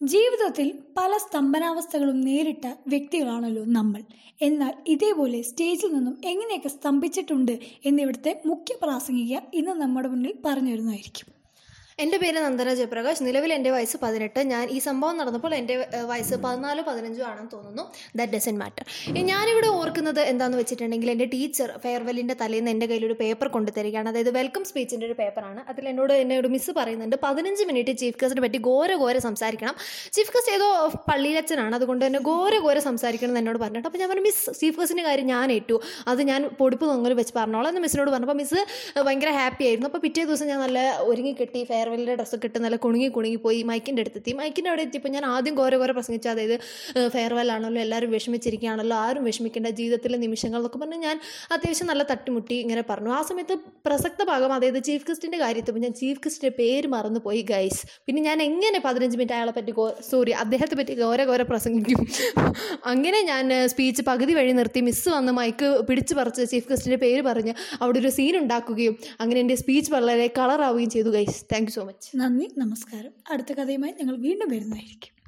ജീവിതത്തിൽ പല സ്തംഭനാവസ്ഥകളും നേരിട്ട വ്യക്തികളാണല്ലോ നമ്മൾ. എന്നാൽ ഇതേപോലെ സ്റ്റേജിൽ നിന്നും എങ്ങനെയൊക്കെ സ്തംഭിച്ചിട്ടുണ്ട് എന്നിവിടുത്തെ മുഖ്യ പ്രാസംഗിക ഇന്ന് നമ്മുടെ മുന്നിൽ പറഞ്ഞു എന്റെ പേര് നന്ദന ജയപ്രകാശ്. നിലവിൽ എന്റെ വയസ്സ് പതിനെട്ട്. ഞാൻ ഈ സംഭവം നടന്നപ്പോൾ എന്റെ വയസ്സ് പതിനാലോ പതിനഞ്ചോ ആണെന്ന് തോന്നുന്നു. ദാറ്റ് ഡസൻ മാറ്റർ ഞാനിവിടെ ഓർക്കുന്നത് എന്താണെന്ന് വെച്ചിട്ടുണ്ടെങ്കിൽ എന്റെ ടീച്ചർ ഫെയർവെല്ലിന്റെ തലേന്ന് എന്റെ കയ്യിൽ ഒരു പേപ്പർ കൊണ്ടുതരികയാണ്. അതായത് വെൽക്കം സ്പീച്ചിന്റെ ഒരു പേപ്പറാണ്. അതിൽ എന്നോട് എന്നോട് മിസ്സ് പറയുന്നുണ്ട് പതിനഞ്ച് മിനിറ്റ് ചീഫ് ഗസ്റ്റിനെ പറ്റി ഘോര ഘോര സംസാരിക്കണം. ചീഫ് ഗസ്റ്റ് ഏതോ പള്ളിയിലച്ഛനാണ് അതുകൊണ്ട് തന്നെ ഘോര ഘോര സംസാരിക്കണം എന്ന് എന്നോട് പറഞ്ഞിട്ട് അപ്പോൾ ഞാൻ പറഞ്ഞു മിസ് ചീഫ് ഗസ്റ്റിന്റെ കാര്യം ഞാൻ ഏറ്റു. അത് ഞാൻ പൊടിപ്പ് തൊങ്ങൽ വെച്ച് പറഞ്ഞോളാം എന്ന് മിസ്സിനോട് പറഞ്ഞപ്പോൾ മിസ്സ് ഭയങ്കര ഹാപ്പി ആയിരുന്നു. അപ്പോൾ പിറ്റേ ദിവസം ഞാൻ നല്ല ഒരുങ്ങി കെട്ടി ഫെയർവെല്ലിന്റെ ഡ്രസ്സൊക്കെ ഇട്ട് നല്ല കുണുങ്ങി കുണുങ്ങി പോയി മൈക്കിന്റെ അടുത്തെത്തി. മൈക്കിന്റെ അവിടെ എത്തിയപ്പോൾ ഞാൻ ആദ്യം കോരെ കോരെ പ്രസംഗിച്ച. അതായത് ഫെയർവെൽ ആണല്ലോ എല്ലാവരും വിഷമിച്ചിരിക്കുകയാണല്ലോ ആരും വിഷമിക്കേണ്ട ജീവിതത്തിലെ നിമിഷങ്ങൾ എന്നൊക്കെ പറഞ്ഞ് ഞാൻ അത്യാവശ്യം നല്ല തട്ടിമുട്ടി ഇങ്ങനെ പറഞ്ഞു. ആ സമയത്ത് പ്രസക്ത ഭാഗം അതായത് ചീഫ് ഗസ്റ്റിന്റെ കാര്യത്തിൽ ഞാൻ ചീഫ് ഗസ്റ്റിന്റെ പേര് മറന്നു പോയി ഗൈസ് പിന്നെ ഞാൻ എങ്ങനെ പതിനഞ്ച് മിനിറ്റ് അയാളെ പറ്റി സോറി അദ്ദേഹത്തെ പറ്റി കോരെ കോരെ പ്രസംഗിക്കും. അങ്ങനെ ഞാൻ സ്പീച്ച് പകുതി വഴി നിർത്തി. മിസ്സ് വന്ന് മൈക്ക് പിടിച്ച് പറിച്ച് ചീഫ് ഗസ്റ്റിന്റെ പേര് പറഞ്ഞ് അവിടെ ഒരു സീൻ ഉണ്ടാക്കുകയും അങ്ങനെ എന്റെ സ്പീച്ച് വളരെ കളറാവുകയും ചെയ്തു guys thank you so much നന്ദി നമസ്കാരം. അടുത്ത കഥയുമായി ഞങ്ങൾ വീണ്ടും വരുന്നതായിരിക്കും.